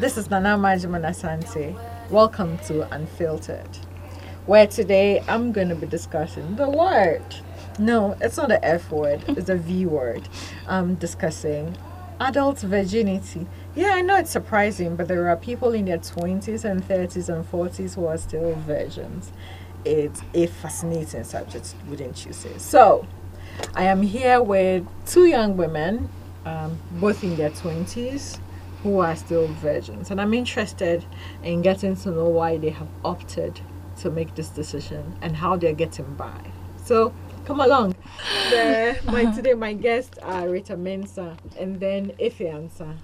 This is Nana Ama Agyemang Asante. Welcome to Unfiltered, where today I'm going to be discussing the word. No, it's not the F word, it's a V word. I'm discussing adult virginity. Yeah, I know it's surprising, but there are people in their 20s and 30s and 40s who are still virgins. It's a fascinating subject, wouldn't you say? So, I am here with two young women, um, both in their 20s, who are still virgins. And I'm interested in getting to know why they have opted to make this decision and how they're getting by. So, come along. The, my, today, my guests are Rita Mensa and then Ife Ansa.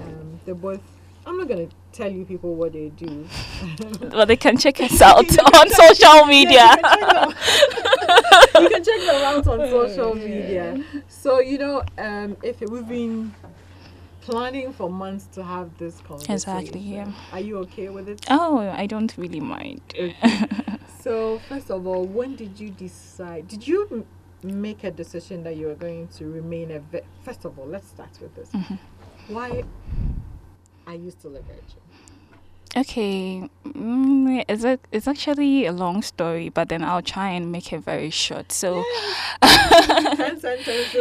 Um, they're both. I'm not gonna tell you people what they do. well, they can check us out on social media. Yeah, you, can check them out on social media. So you know, um, if we've been planning for months to have this conversation. Exactly. Yeah. Are you okay with it? Oh, I don't really mind. Okay. so first of all, when did you decide? Did you m- make a decision that you were going to remain a? Ve- first of all, let's start with this. Mhm. Why are you still a virgin? Okay, mm, it's a, it's actually a long story, but then I'll try and make it very short. So,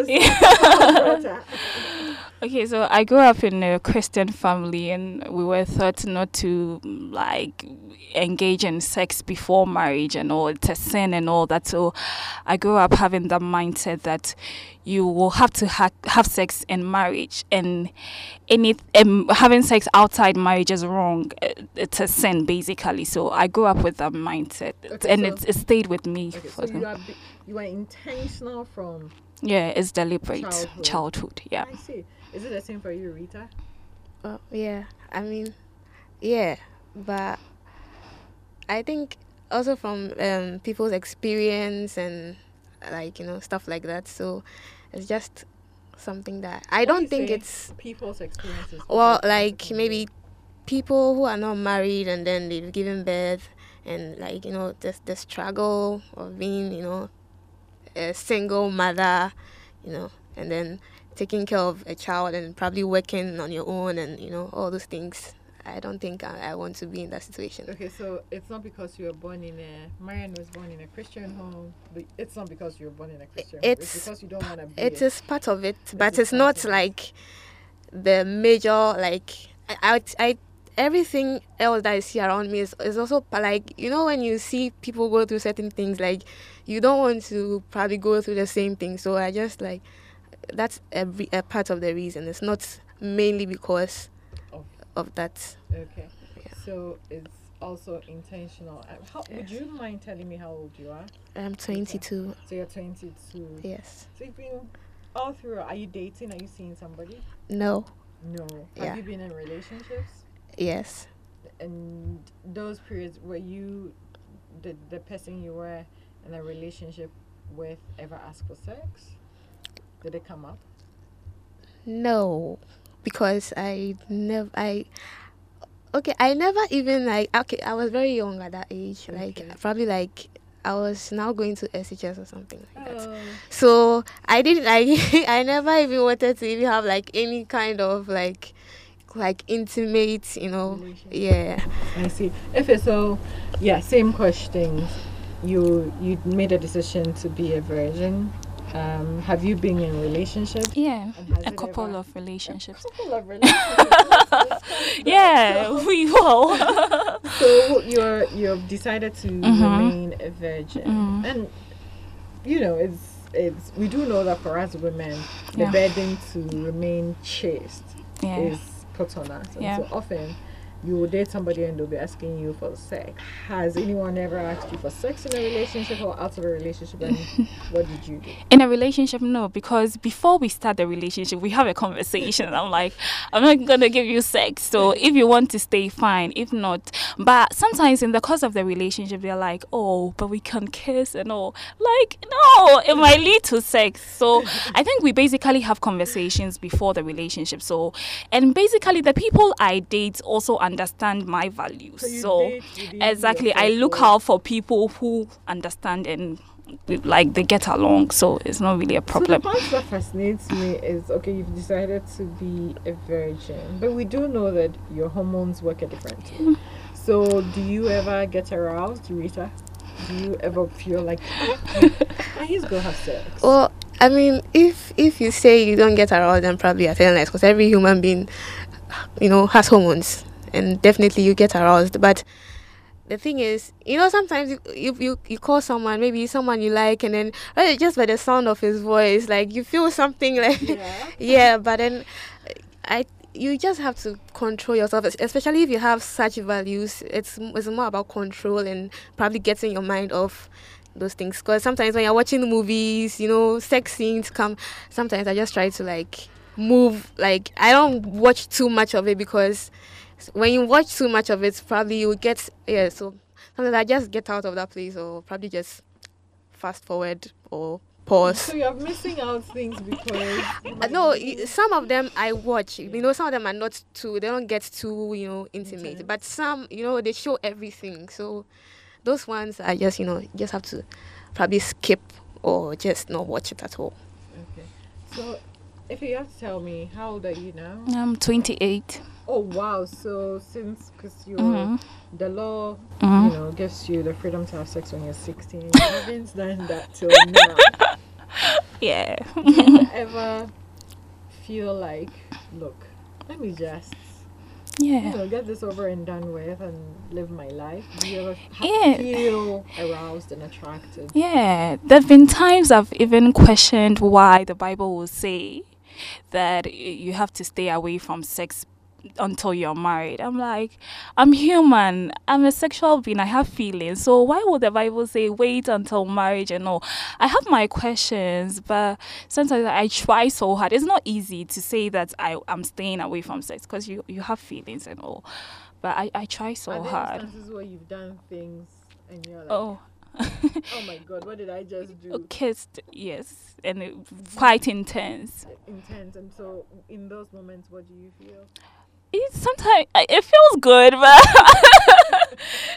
Yeah. Okay, so I grew up in a Christian family, and we were taught not to like engage in sex before marriage and all. It's a sin and all that. So, I grew up having that mindset that you will have to ha- have sex in marriage, and any um, having sex outside marriage is wrong. It- It's a sin, basically. So, I grew up with that mindset, Okay, and so- it's, it stayed with me Okay, so you are you are intentional from. yeah, it's deliberate Childhood. childhood. yeah. I see. Is it the same for you, Rita? Oh, yeah. I mean, yeah, but I think also from um, people's experience and like you know stuff like that. So it's just something that I When don't think it's people's experiences. well like maybe people who are not married and then they've given birth and like you know just the struggle of being you know a single mother you know and then taking care of a child and probably working on your own and you know all those things i don't think i, I want to be in that situation? Okay, so it's not because you were born in a Marian was born in a Christian home, but it's not because you were born in a Christian home. It's it's- because you don't want to be. it a- part of it but is it's not like the major like I, I, I everything else that I see around me is, is also like you know when you see people go through certain things like you don't want to probably go through the same thing so I just like that's a, re- a part of the reason it's not mainly because Of- of that Okay. Yeah. So it's also intentional. Uh, How, Would you mind telling me how old you are? I'm 22 So you're 22. yes So you've been all through. Are you dating? Are you seeing somebody? no No. Have Yeah. you been in relationships? yes And those periods were you the the person you were in a relationship with ever ask for sex? Did it come up? No, because I never I okay I never even like okay I was very young at that age like Okay. probably like I was now going to SHS or something like that. Oh. So I didn't I I never even wanted to even have like any kind of like like intimate you know yeah I see. If it's so, yeah, same questions. You you made a decision to be a virgin. Um, have you been in relationships? Yeah, a couple of relationships. couple of relationships. Yeah, we will. So you're you've decided to Mhm. remain a virgin, Mhm. and you know it's it's we do know that for us women, the Yeah. burden to remain chaste yeah. is put on us, and Yeah. so often you will date somebody and they'll be asking you for sex. Has anyone ever asked you for sex in a relationship or out of a relationship? And what did you do? In a relationship, no, because before we start the relationship, we have a conversation. I'm like, I'm not gonna give you sex. So if you want to stay, fine. If not, but sometimes in the course of the relationship, they're like, oh, but we can kiss and all. Like, no, it might lead to sex. So I think we basically have conversations before the relationship. So, and basically, the people I date also understand my values. you So, date exactly, I look out for people who understand and like they get along, so it's not really a problem. So the part that fascinates me is okay, you've decided to be a virgin, but we do know that your hormones work a different. Mm. So do you ever get aroused, Rita? Do you ever feel like I just go have sex? Well, I mean, if if you say you don't get aroused, then probably you're telling lies because every human being, you know, has hormones, and definitely you get aroused. But the thing is, you know, sometimes you, you you, you call someone, maybe someone you like, and then uh, just by the sound of his voice, like you feel something like Yeah. yeah. But then, I you just have to control yourself, especially if you have such values. It's it's more about control and probably getting your mind off those things. Because sometimes when you're watching movies, you know, sex scenes come. Sometimes I just try to like move. Like I don't watch too much of it because when you watch too much of it, probably you get yeah. So sometimes I just get out of that place or probably just fast forward or pause. So you're missing out things because you Uh, no, some of them I watch. You know, some of them are not too. They don't get too, you know, intimate. Intense. But some, you know, they show everything. So those ones I just, you know, you just have to probably skip or just not watch it at all. Okay. So if you have to tell me, how old are you now? I'm 28. Oh wow! So since because you Mhm. the law, Mhm. you know, gives you the freedom to have sex when you're 16. You haven't done that till now. Yeah. Do you ever feel like, look, let me just, you yeah. know, get this over and done with and live my life? Do you ever Yeah. feel aroused and attracted? Yeah, there have been times I've even questioned why the Bible will say that you have to stay away from sex until you're married. I'm like, I'm human. I'm a sexual being. I have feelings. So why would the Bible say wait until marriage and all? I have my questions, but sometimes I try so hard. It's not easy to say that I, I'm staying away from sex because you, you have feelings and all. But I, I try so Are there hard. instances where you've done things and you're like, Oh. oh my god, what did I just do? kissed yes and it, quite intense Intense. And so, in those moments, what do you feel? It sometimes it feels good but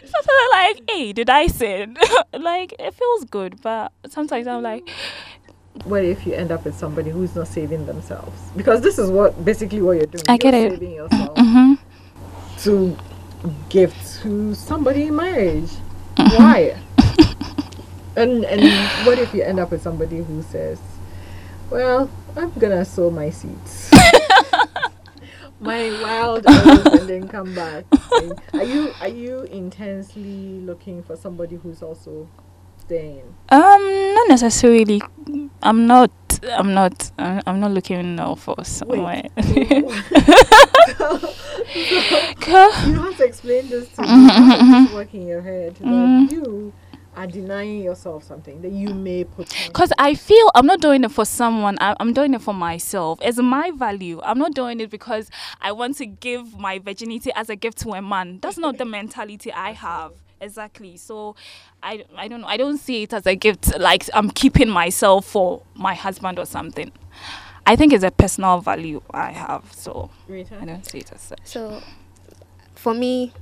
sometimes i'm like hey did i sin like it feels good but sometimes i'm like What if you end up with somebody who's not saving themselves? Because this is what basically what you're doing. I you're get it. saving yourself mhm. to give to somebody in marriage. Mm-hmm. Why? and and what if you end up with somebody who says, "Well, I'm gonna sow my seeds." My wild and then come back. And Are you are you intensely looking for somebody who's also staying? um not necessarily i'm not i'm not uh, i'm not looking now for someone So- Girl, you have to explain this to me. How does mhm, this work in your head that Mhm. you are denying yourself something that you may put on. Because I feel I'm not doing it for someone, I, I'm doing it for myself. It's my value. I'm not doing it because I want to give my virginity as a gift to a man. That's not the mentality I have. Exactly. So I, I don't know. I don't see it as a gift like I'm keeping myself for my husband or something. I think it's a personal value I have. So Rita? I don't see it as such. So, for me,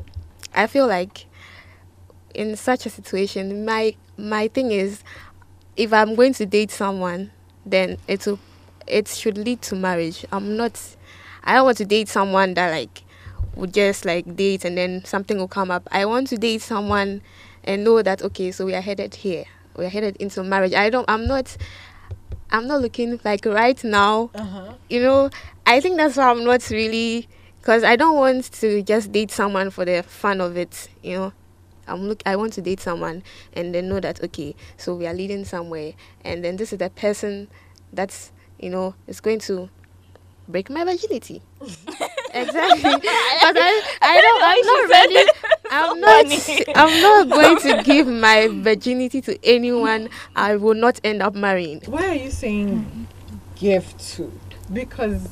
I feel like in such a situation, my my thing is, if I'm going to date someone, then it will, it should lead to marriage. I'm not, I don't want to date someone that like would just like date and then something will come up. I want to date someone and know that okay, so we are headed here. We are headed into marriage. I don't. I'm not. I'm not looking like right now Uh-huh. you know, I think that's why I'm not really because I don't want to just date someone for the fun of it. You know, I'm look. I want to date someone and then know that okay, so we are leading somewhere, and then this is the person that's you know is going to break my virginity. exactly. But I, I don't. I'm not ready. I'm not. I'm not going to give my virginity to anyone I will not end up marrying. Why are you saying give to? Because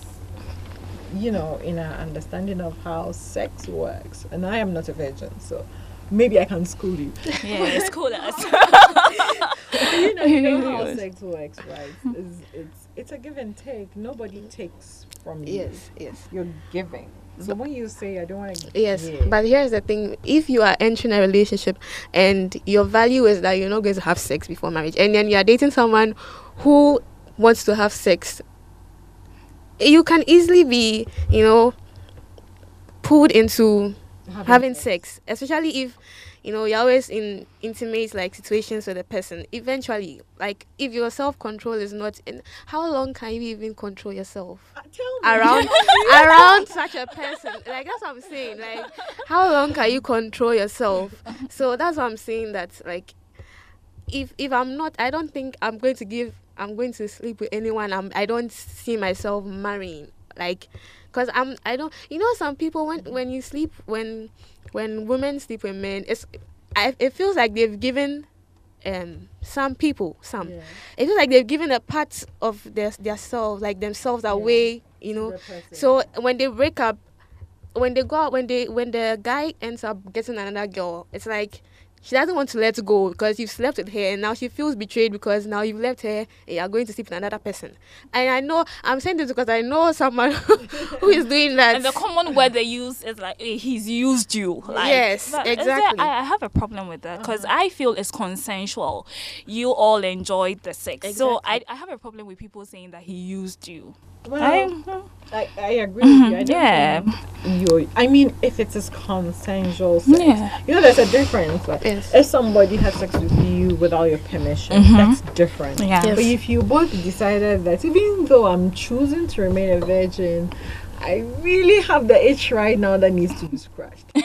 you know, in our understanding of how sex works, and I am not a virgin, so maybe I can school you. Yeah, school us. you know, you know how sex works, right? It's, it's it's a give and take. Nobody takes from you. Yes, yes. You're giving. So when you say I don't want to Yes, but here's the thing: if you are entering a relationship and your value is that you're not going to have sex before marriage, and then you are dating someone who wants to have sex, you can easily be, you know, pulled into having, having sex. sex, especially if you know you're always in intimate like situations with a person. Eventually like if your self-control is not in how long can you even control yourself? Uh, around around such a person. Like that's what i'm saying. Like how long can you control yourself? So that's what i'm saying that like if if i'm not i don't think i'm going to give i'm going to sleep with anyone. I'm i don't see myself marrying. Like because i'm i don't you know some people when when you sleep when when women sleep with men, it's I, it feels like they've given um some people some yeah. it feels like they've given a part of their their self like themselves yeah. away you know so when they break up when they go out when they when the guy ends up getting another girl it's like she doesn't want to let go because you've slept with her and now she feels betrayed because now you've left her and you're going to sleep with another person. And I know I'm saying this because I know someone who is doing that. And the common word they use is like hey, he's used you. Like, yes, exactly. There, I, have a problem with that because uh-huh. I feel it's consensual. You all enjoyed the sex, exactly. so I, I have a problem with people saying that he used you. Well, I, I, I agree mm-hmm, with you. I yeah. You, I mean, if it is consensual sex, yeah. you know, there's a difference. Like, yes. If somebody has sex with you without your permission, mm-hmm. that's different. Yeah. Yes. But if you both decided that, even though I'm choosing to remain a virgin, I really have the itch right now that needs to be scratched. yeah.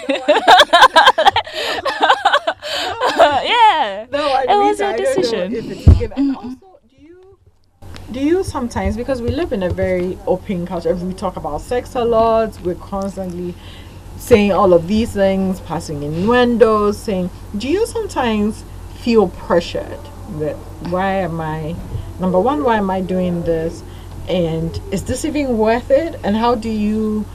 No, I it was your decision. if it's mm-hmm. also, do you sometimes because we live in a very open culture we talk about sex a lot we're constantly saying all of these things passing innuendos saying do you sometimes feel pressured that why am i number one why am i doing this? And is this even worth it? And how do you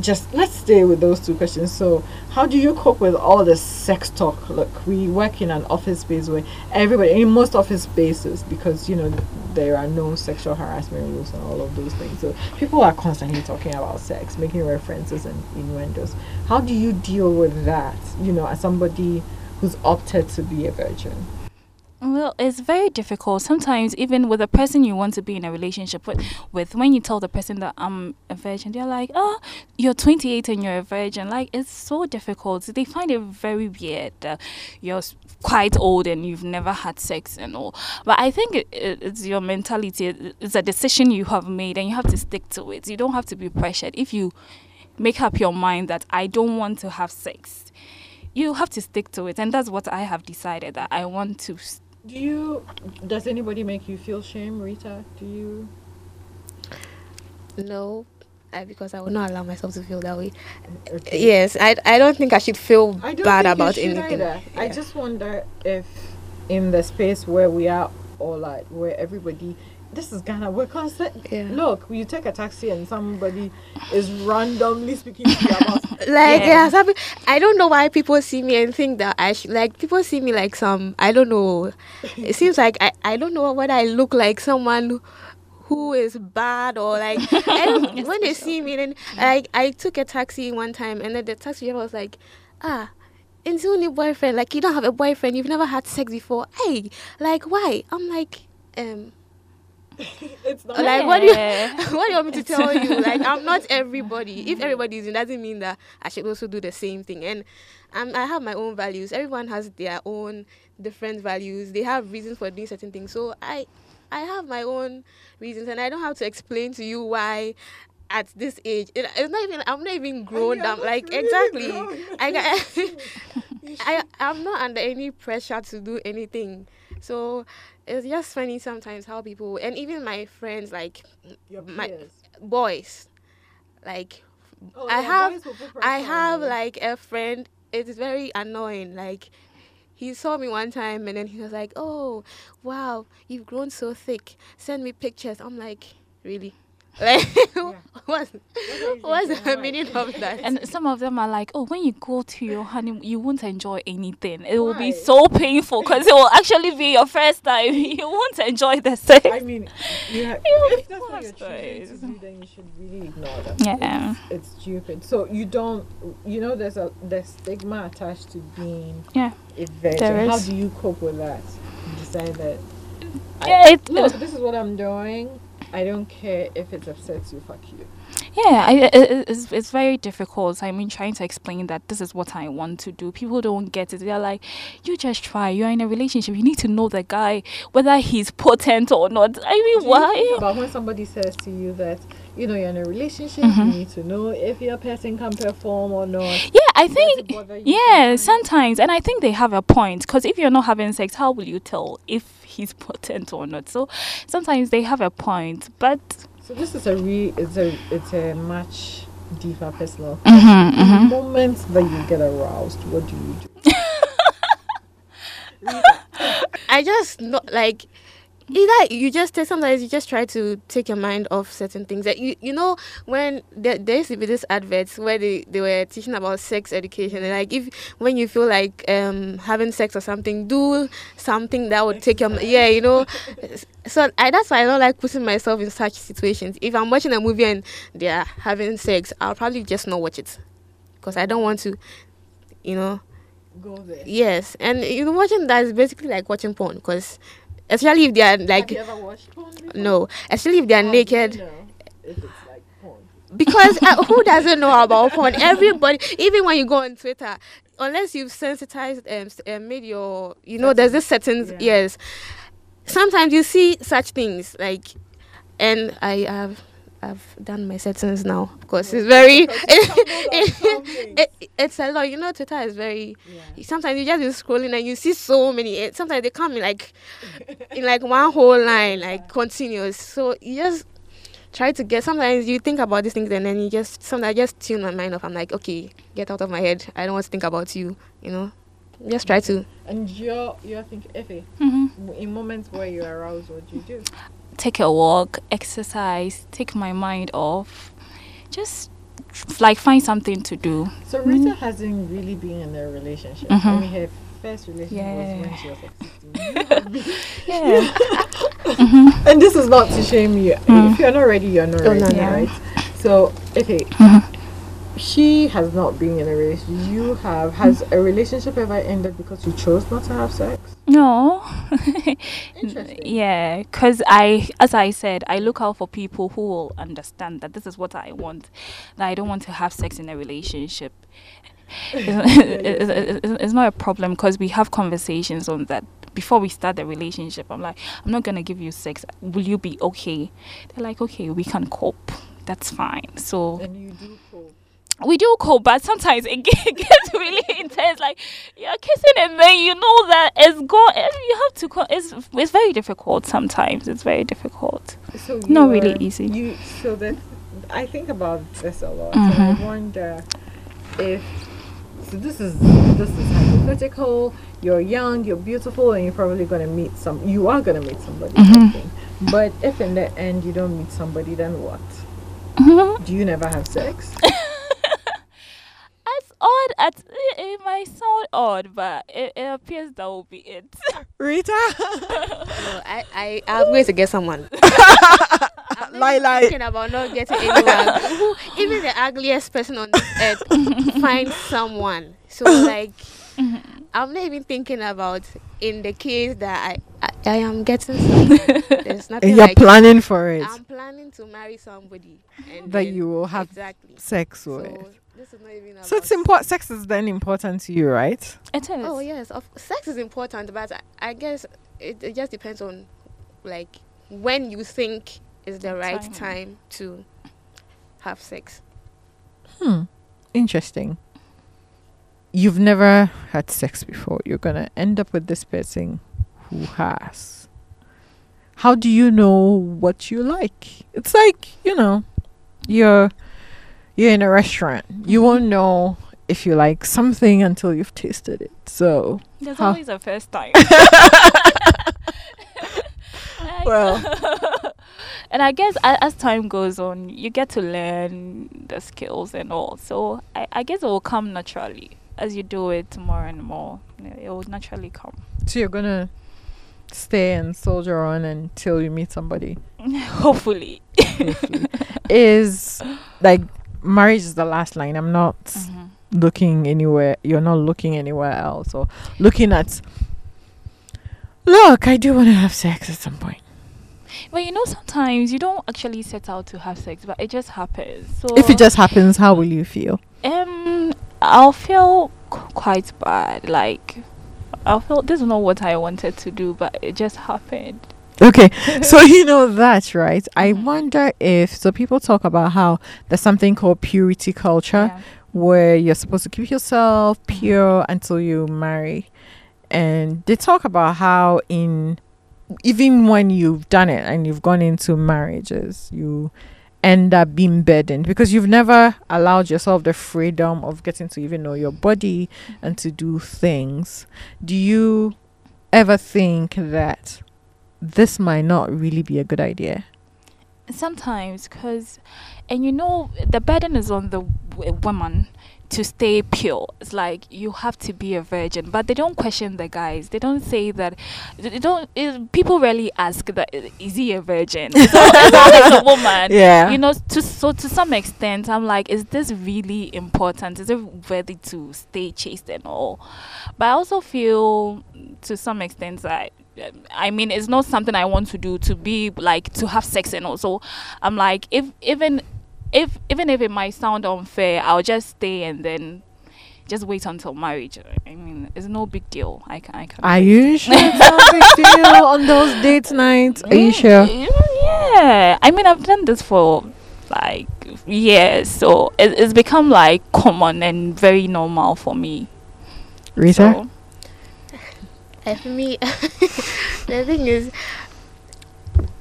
just let's stay with those two questions. So, how do you cope with all the sex talk? Look, we work in an office space where everybody, in most office spaces, because you know there are no sexual harassment rules and all of those things. So, people are constantly talking about sex, making references and innuendos. How do you deal with that? You know, as somebody who's opted to be a virgin. Well, it's very difficult. Sometimes, even with a person you want to be in a relationship with, with when you tell the person that I'm a virgin, they're like, "Oh, you're 28 and you're a virgin." Like it's so difficult. They find it very weird that you're quite old and you've never had sex and all. But I think it, it, it's your mentality. It's a decision you have made, and you have to stick to it. You don't have to be pressured. If you make up your mind that I don't want to have sex, you have to stick to it, and that's what I have decided that I want to do you? Does anybody make you feel shame, Rita? Do you? No, I, because I would not allow myself to feel that way. Okay. Yes, I, I don't think I should feel bad about anything. Yeah. I just wonder if in the space where we are all like where everybody this is Ghana. We're constant. Yeah. Look, you take a taxi and somebody is randomly speaking to you about. like yeah, yeah I don't know why people see me and think that I should like people see me like some I don't know. it seems like I I don't know what I look like someone who is bad or like when they see me then like I took a taxi one time and then the taxi driver was like ah it's only boyfriend like you don't have a boyfriend you've never had sex before hey like why I'm like um it's not like what do you what do you want me to tell you? Like I'm not everybody. If everybody is in, doesn't mean that I should also do the same thing. And um, I have my own values. Everyone has their own different values. They have reasons for doing certain things. So I I have my own reasons, and I don't have to explain to you why at this age it, it's not even i'm not even grown up like really exactly i I, i'm not under any pressure to do anything so it's just funny sometimes how people and even my friends like my boys. Like oh, I have I have like a friend it's very annoying like he saw me one time and then he was like oh wow you've grown so thick. Send me pictures. I'm like really like yeah. what? What's the meaning of that? And some of them are like, oh, when you go to your honeymoon, you won't enjoy anything. It will be so painful because it will actually be your first time. You won't enjoy the sex. I mean, you have, You if that's what you're choosing to do, then you should really ignore them. Yeah. It's stupid. So you don't, you know, there's a there's stigma attached to being Yeah. a virgin. There How is. do you cope with that? You decide that. I- Yeah, it- look, this is what I'm doing. I don't care if it upsets you. Fuck you. Yeah, I, it, it- it's, it's very difficult. I mean, trying to explain that this is what I want to do. People don't get it. They're like, you just try. You're in a relationship. You need to know the guy, whether he's potent or not. I mean, Do why? about when somebody says to you that you know you're in a relationship, Mhm. you need to know if your person can perform or not. Yeah, I think. Yeah, sometimes? sometimes. And I think they have a point. Because if you're not having sex, how will you tell if he's potent or not? So sometimes they have a point. But. So this is a re it's a it's a much deeper personal. Mhm, In the mhm. moments that you get aroused, what do you do? I just not like either you just take sometimes you just try to take your mind off certain things that you you know when there, there used to be this adverts where they, they were teaching about sex education. And like if when you feel like um having sex or something do something that would take your yeah you know. So I that's why I don't like putting myself in such situations. If I'm watching a movie and they're having sex I'll probably just not watch it. Because I don't want to you know. Go there. Yes, and you know, watching that is basically like watching porn because, especially if they are Have like you ever watched porn no, especially if they are you naked. know if it's like porn. Because uh, who doesn't know about porn? Everybody, even when you go on Twitter, unless you've sensitized um, s- uh, made your, you know, there's this certain Yeah. Yes, sometimes you see such things like, and I have. I've done my settings now. Because it's very Because you stumbled it, it's a lot. You know twitter is very Yeah. sometimes you just be scrolling and you see so many. Eh, sometimes they come in like in like one whole line like continuous. So you just try to get sometimes you think about these things and then you just sometimes I just tune my mind off. I'm like okay get out of my head. I don't want to think about you you know? Just try to. And you're you're thinking, Effie, Mhm. in moments where you're aroused, what do you do? Take a walk, exercise, take my mind off, just like find something to do. So Rita hasn't really been in a relationship. I Mhm. mean, her first relationship was when she was like 16. You have been- Yeah. and this is not to shame you. Mm. If you're not ready, you're not Oh, ready, no, no. right? So, okay, Mhm. She has not been in a relationship. You have. Has a relationship ever ended because you chose not to have sex? No. Interesting. yeah, because I, as I said, I look out for people who will understand that this is what I want. That I don't want to have sex in a relationship. it's, it's, it's- it's not a problem because we have conversations on that before we start the relationship. I'm like, I'm not gonna give you sex. Will you be okay? They're like, okay, we can cope. That's fine. So And you do. We do cope, but sometimes it gets really intense. Like you're kissing, and then you know that it's gone. You have to. Co- it's it's very difficult. Sometimes it's very difficult. So Not really easy. You so that I think about this a lot, Mhm. and I wonder if so. This is this is hypothetical. You're young, you're beautiful, and you're probably gonna meet some. You are gonna meet somebody. I Mhm. But if in the end you don't meet somebody, then what? Mhm. Do you never have sex? As odd as it, eh, it might sound odd, but it, it appears that will be it. Rita, no, I, I i'm going to get someone I'm lie lie. thinking about not getting anyone who even the ugliest person on this earth find someone so like. I'm not even thinking about in the case that I I, I am getting someone. There's nothing You're like planning for it I'm planning to marry somebody and that you will have exactly. sex So with. This is not even about So it's important. Sex is then important to you, right? It is. Oh yes, of, sex is important, but I, I guess it, it just depends on like when you think is the right Time. time to have sex. Hmm. Interesting. You've never had sex before. You're gonna end up with this person who has. How do you know what you like? It's like, you know, you're you're in a restaurant. You won't know if you like something until you've tasted it. So There's Huh. always a first time. Well. and I guess a- as time goes on, you get to learn the skills and all. So I, I guess it will come naturally as you do it more and more. It will naturally come. So you're gonna stay and soldier on until you meet somebody. Hopefully. is like marriage is the last line. I'm not Mhm. looking anywhere. You're not looking anywhere else or looking at. Look, I do want to have sex at some point. But you know, sometimes you don't actually set out to have sex, but it just happens. So If it just happens, how will you feel? um, I'll feel qu- quite bad. Like I'll feel this is not what I wanted to do, but it just happened. Okay, so you know that, right? I Mhm. wonder if so. People talk about how there's something called purity culture, Yeah. where you're supposed to keep yourself pure until you marry. And they talk about how in even when you've done it and you've gone into marriages, you end up being burdened because you've never allowed yourself the freedom of getting to even know your body and to do things. Do you ever think that this might not really be a good idea? Sometimes, because, and you know, the burden is on the w- woman to stay pure. It's like you have to be a virgin, but they don't question the guys. They don't say that. They don't. It, people rarely ask that is he a virgin? Al- it's a woman. Yeah. You know, to so to some extent, I'm like, is this really important? Is it worthy to stay chaste and all? But I also feel, to some extent, that I mean, it's not something I want to do to be like to have sex and all. So I'm like, if even if even if it might sound unfair, I'll just stay and then just wait until marriage. I mean, it's no big deal. I can. I can. Are you sure it's not a big deal on those date nights? Are you Mm, sure? Yeah. I mean, I've done this for like years, so it, it's become like common and very normal for me. Rita? So, For me, the thing is,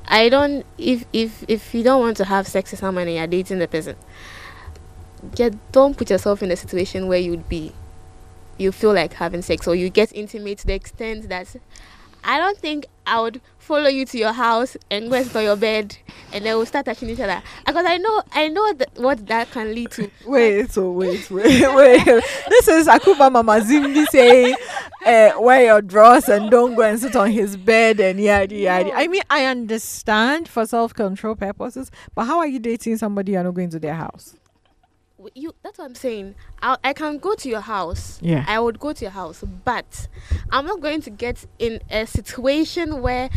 I don't. If if if you don't want to have sex with someone and you're dating the person, just don't put yourself in a situation where you'd be, you feel like having sex or you get intimate to the extent that. I don't think I would follow you to your house and go and sit on your bed and then we'll start touching each other. Because I know I know that what that can lead to. Wait, so wait, wait, wait. this is Akumaa Mama Zimbi saying, uh, wear your drawers and don't go and sit on his bed and yada yada. I mean, I understand for self control purposes, but how are you dating somebody you're not going to their house? You that's what i'm saying. I, I can go to your house. Yeah. i would go to your house but i'm not going to get in a situation where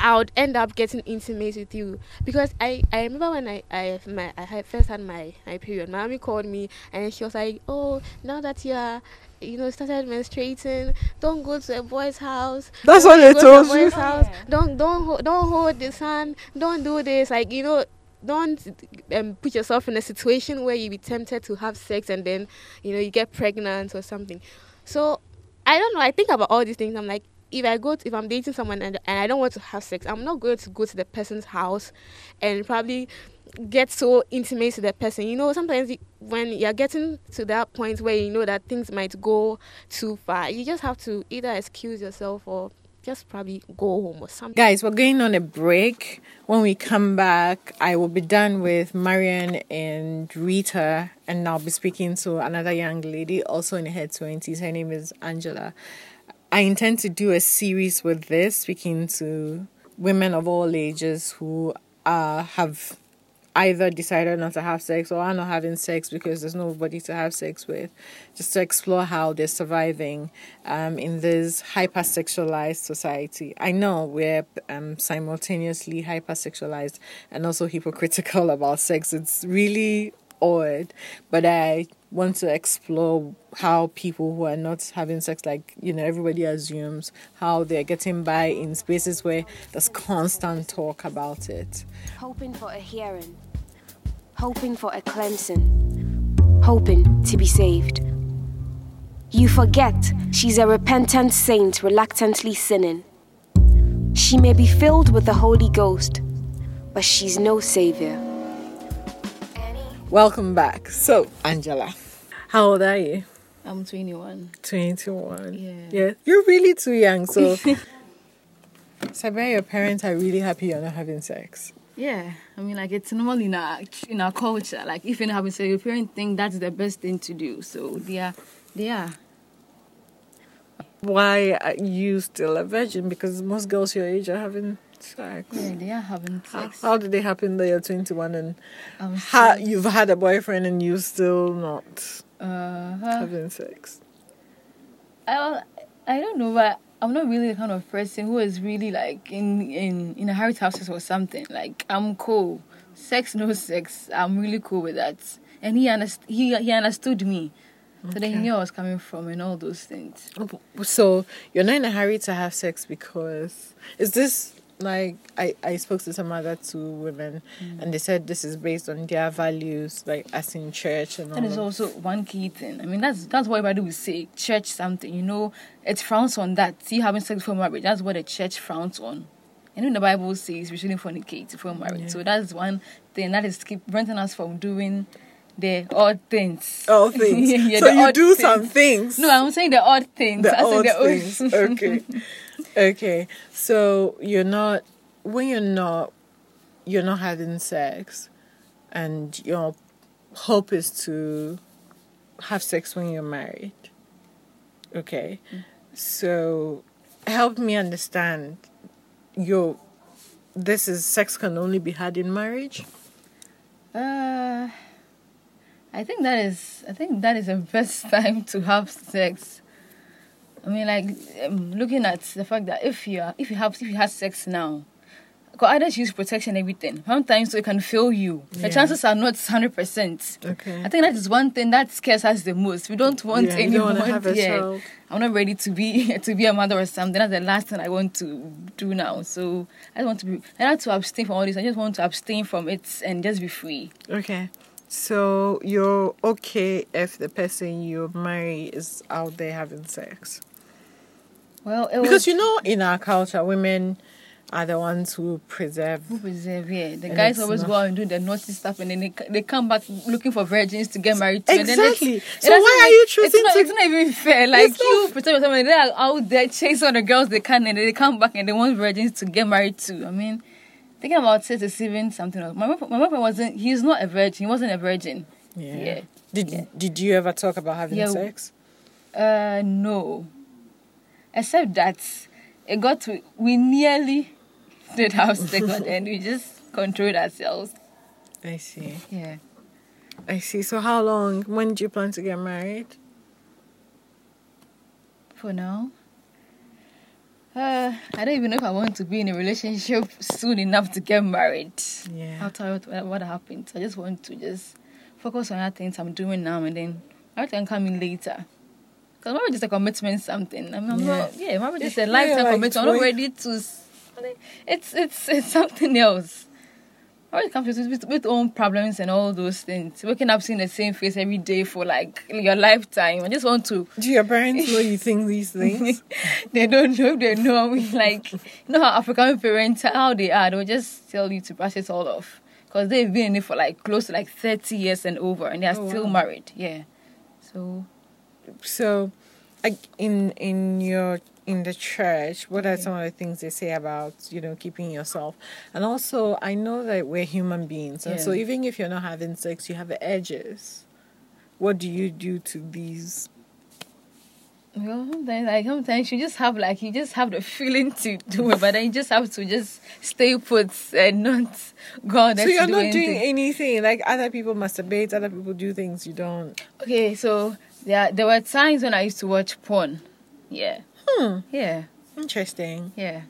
i would end up getting intimate with you. Because i i remember when i i my i had first had my my period. My mommy called me and she was like oh now that you are you know started menstruating don't go to a boy's house. That's Don't what they go to a told you. boy's house. Don't don't don't hold the son don't do this. Like you know don't um, put yourself in a situation where you be tempted to have sex and then you know you get pregnant or something. So i don't know. I think about all these things. I'm like if i go to, if i'm dating someone and, and i don't want to have sex i'm not going to go to the person's house and probably get so intimate to the person. You know sometimes you, when you're getting to that point where you know that things might go too far you just have to either excuse yourself or just probably go home or something Guys, we're going on a break. When we come back, I will be done with Marian and Rita, and I'll be speaking to another young lady, also in her 20s. Her name is Angela. I intend to do a series with this, speaking to women of all ages who uh, have either decided not to have sex or are not having sex because there's nobody to have sex with, just to explore how they're surviving um, in this hypersexualized society. I know we're um, simultaneously hypersexualized and also hypocritical about sex. It's really odd, but I want to explore how people who are not having sex, like you know, everybody assumes how they're getting by in spaces where there's constant talk about it. hoping for a hearing, hoping for a cleansing, hoping to be saved. You forget she's a repentant saint reluctantly sinning. She may be filled with the Holy Ghost, but she's no savior. Welcome back. So, Angela, how old are you? I'm 21. 21. Yeah. Yeah. You're really too young. So, Sabia, your parents are really happy you're not having sex. Yeah, I mean, like it's normal in our in our culture. Like if not having sex, your parents think that's the best thing to do. So they are, they are. Why are you still a virgin? Because most girls your age are having sex. Yeah, they are having How, sex. how did it happen that you're 21 and Um, ha- you've had a boyfriend and you're still not uh, having sex? I I don't know, but I'm not really the kind of person who is really like in in in a hurry to have sex or something. Like I'm cool, sex no sex. I'm really cool with that, and he underst- he he understood me. So then he knew I was coming from and all those things. Oh, so you're not in a hurry to have sex because is this like I, I spoke to some other two women mm. and they said this is based on their values like as in church and is of- also one key thing. I mean, that's that's what everybody will say. Church something, you know, it frowns on that. See, having sex before marriage, that's what the church frowns on. And even the Bible says we shouldn't fornicate before marriage. Yeah. So that's one thing that is keep preventing us from doing the odd things. all things. Yeah, so you odd do things. some things. No, I'm saying the odd things. the odd the odd- things. okay. Okay. So you're not when you're not you're not having sex and your hope is to have sex when you're married. Okay. So help me understand your this is sex can only be had in marriage? Uh, I think that is. I think that is the best time to have sex. I mean, like um, looking at the fact that if you are, if you have if you have sex now, because others use protection and everything. Sometimes it can fail you. Yeah. The chances are not hundred percent. Okay. I think that is one thing that scares us the most. We don't want Yeah, anyone. don't wanna have a yeah. child. I'm not ready to be to be a mother or something. That's the last thing I want to do now. So I don't want to be. I don't want to abstain from all this. I just want to abstain from it and just be free. Okay. So you're okay if the person you marry is out there having sex? Well, Because was, you know, in our culture, women are the ones who preserve. who preserve yeah. The And guys always not- go out and do the naughty stuff, and then they, they come back looking for virgins to get married to. And then Exactly. it's- So why doesn't are you choosing It's not, to- it's not even fair. Like It's you not- preserve yourself, and they're out there chasing all the girls they can, and then they come back and they want virgins to get married to. I mean, thinking about sex is even something else. My boyfriend- my boyfriend wasn't. He's not a virgin. He wasn't a virgin. Yeah. Yeah. Did Yeah. Did you ever talk about having Yeah. sex? Uh, no. Except that it got to we nearly did have sex, but then we just controlled ourselves. I see. Yeah. I see. So how long? When do you plan to get married? For now. Uh, I don't even know if I want to be in a relationship soon enough to get married. Yeah. After what, what happened, I just want to just focus on other things I'm doing now, and then come in later. Because marriage is a commitment, something. I mean, I'm Yeah. not. Yeah, marriage is a lifetime like commitment. I'm not ready to. It's it's it's something else. Marriage comes with, with with own problems and all those things. Waking up seeing the same face every day for like your lifetime. I just want to Do your parents know you think these things? they don't know they know. I mean, like, you know how African parents, how they are, they'll just tell you to brush it all off. Because they've been in it for like close to like 30 years and over, and they're Oh, still wow. married. Yeah. So, so, like in in your in the church, what are some of the things they say about you know keeping yourself? And also, I know that we're human beings, and so even if you're not having sex, you have edges. What do you do to these? well, sometimes, like, sometimes you just have like, you just have the feeling to do it, but then you just have to just stay put and not go So you're do not anything. doing anything. Like other people masturbate, other people do things you don't. Okay, so there, there were times when I used to watch porn. Yeah. Hmm. Yeah. Interesting. Yeah.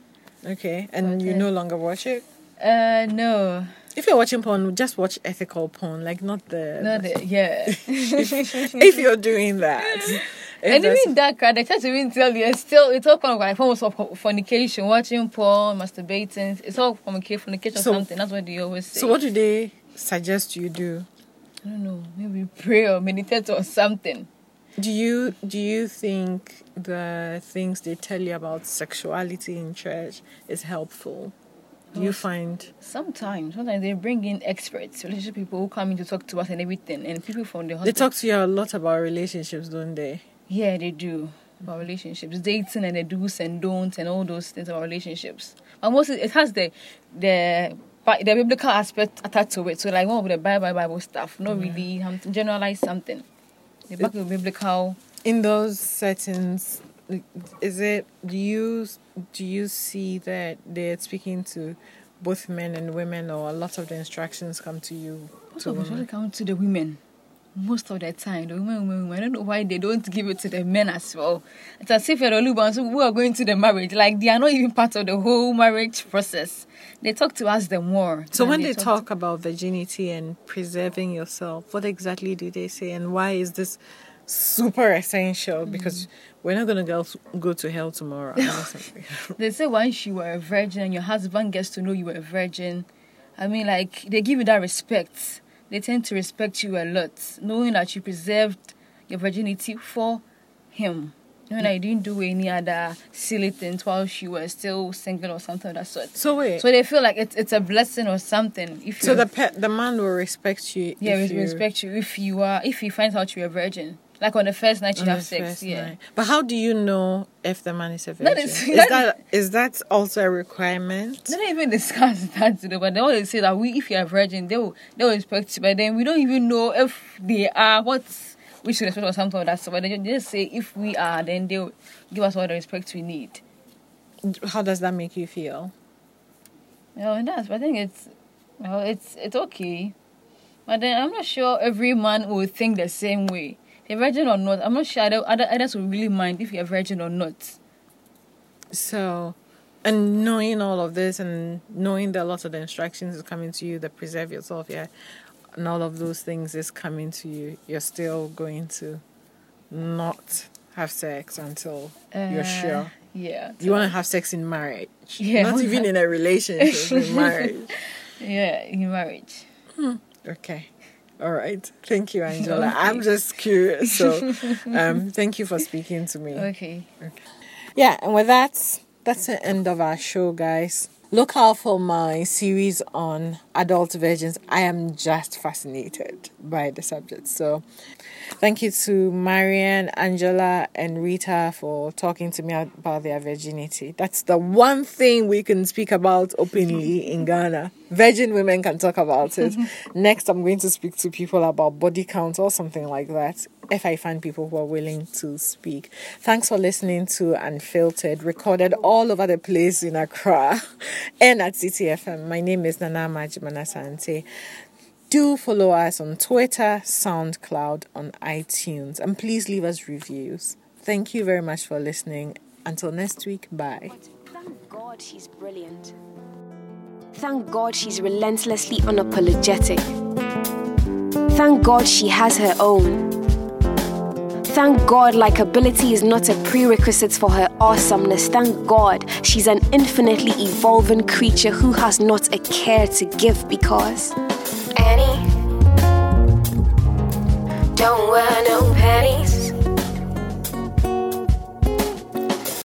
Okay, and you no longer watch it. Uh, no. If you're watching porn, just watch ethical porn, like not the. No, the, yeah. if you're doing that. And even that crowd, the church even tell you it's still it's all kind of like forms of fornication, watching porn, masturbating. It's all fornication, fornication So- something. That's what they always say. So what do they suggest you do? I don't know. Maybe pray or meditate or something. Do you do you think the things they tell you about sexuality in church is helpful? Do you find Sometimes, sometimes they bring in experts, relationship people who come in to talk to us and everything, and people from the they talk to you a lot about relationships, don't they? Yeah, they do. about relationships, dating and the do's and don'ts and all those things about relationships. But mostly it has the the the biblical aspect attached to it. So like one of the Bible Bible stuff, not really um, generalize something. The back of biblical. In those settings, is it do you do you see that they're speaking to both men and women, or a lot of the instructions come to you? Most to of come to the women most of the time, the women, women, I don't know why they don't give it to the men as well. It's as if you're the only ones who are going to the marriage. Like they are not even part of the whole marriage process. They talk to us the more. So when they, they talk, talk about virginity and preserving yourself, what exactly do they say, and why is this super essential? Mm. Because we're not gonna go go to hell tomorrow. they say once you were a virgin and your husband gets to know you were a virgin, I mean, like they give you that respect they tend to respect you a lot, knowing that you preserved your virginity for him. Knowing that you didn't do any other silly things while she was still single or something of that sort. So wait. So they feel like it's it's a blessing or something. If so, the pe- the man will respect you. Yeah, he will respect you if you are if he finds out you're a virgin. Like on the first night you on have sex, yeah. Night. But how do you know if the man is a virgin? Is, is that is that also a requirement? They don't even discuss that, today, but they always say that we, if you're a virgin, they will they will respect you. But then we don't even know if they are what we should expect or something like that. So but they just say if we are, then they'll give us all the respect we need. How does that make you feel? Well, it does. But I think it's well, it's it's okay. But then I'm not sure every man will think the same way you're virgin or not, I'm not sure other, others will really mind if you're a virgin or not. So, and knowing all of this and knowing that a lot of the instructions is coming to you that preserve yourself, yeah, and all of those things is coming to you, you're still going to not have sex until uh, you're sure. Yeah. You want to have sex in marriage. Yeah. Not even in a relationship, in marriage. Yeah, in marriage. Hmm. Okay. All right. Thank you, Angela. Okay. I'm just curious. So, um, thank you for speaking to me. Okay. Okay. Yeah, and with that, that's the end of our show, guys. Look out for my series on adult virgins. I am just fascinated by the subject. So, thank you to Marian, Angela, and Rita for talking to me about their virginity. That's the one thing we can speak about openly in Ghana. Virgin women can talk about it. Next, I'm going to speak to people about body count or something like that if I find people who are willing to speak. Thanks for listening to Unfiltered, recorded all over the place in Accra and at Citi FM. My name is Nana Ama Agyemang Asante. Do follow us on Twitter, SoundCloud, on iTunes, and please leave us reviews. Thank you very much for listening. Until next week, bye. Thank God she's brilliant. Thank God she's relentlessly unapologetic. Thank God she has her own. Thank God, likability is not a prerequisite for her awesomeness. Thank God, she's an infinitely evolving creature who has not a care to give because. Annie, don't wear no panties.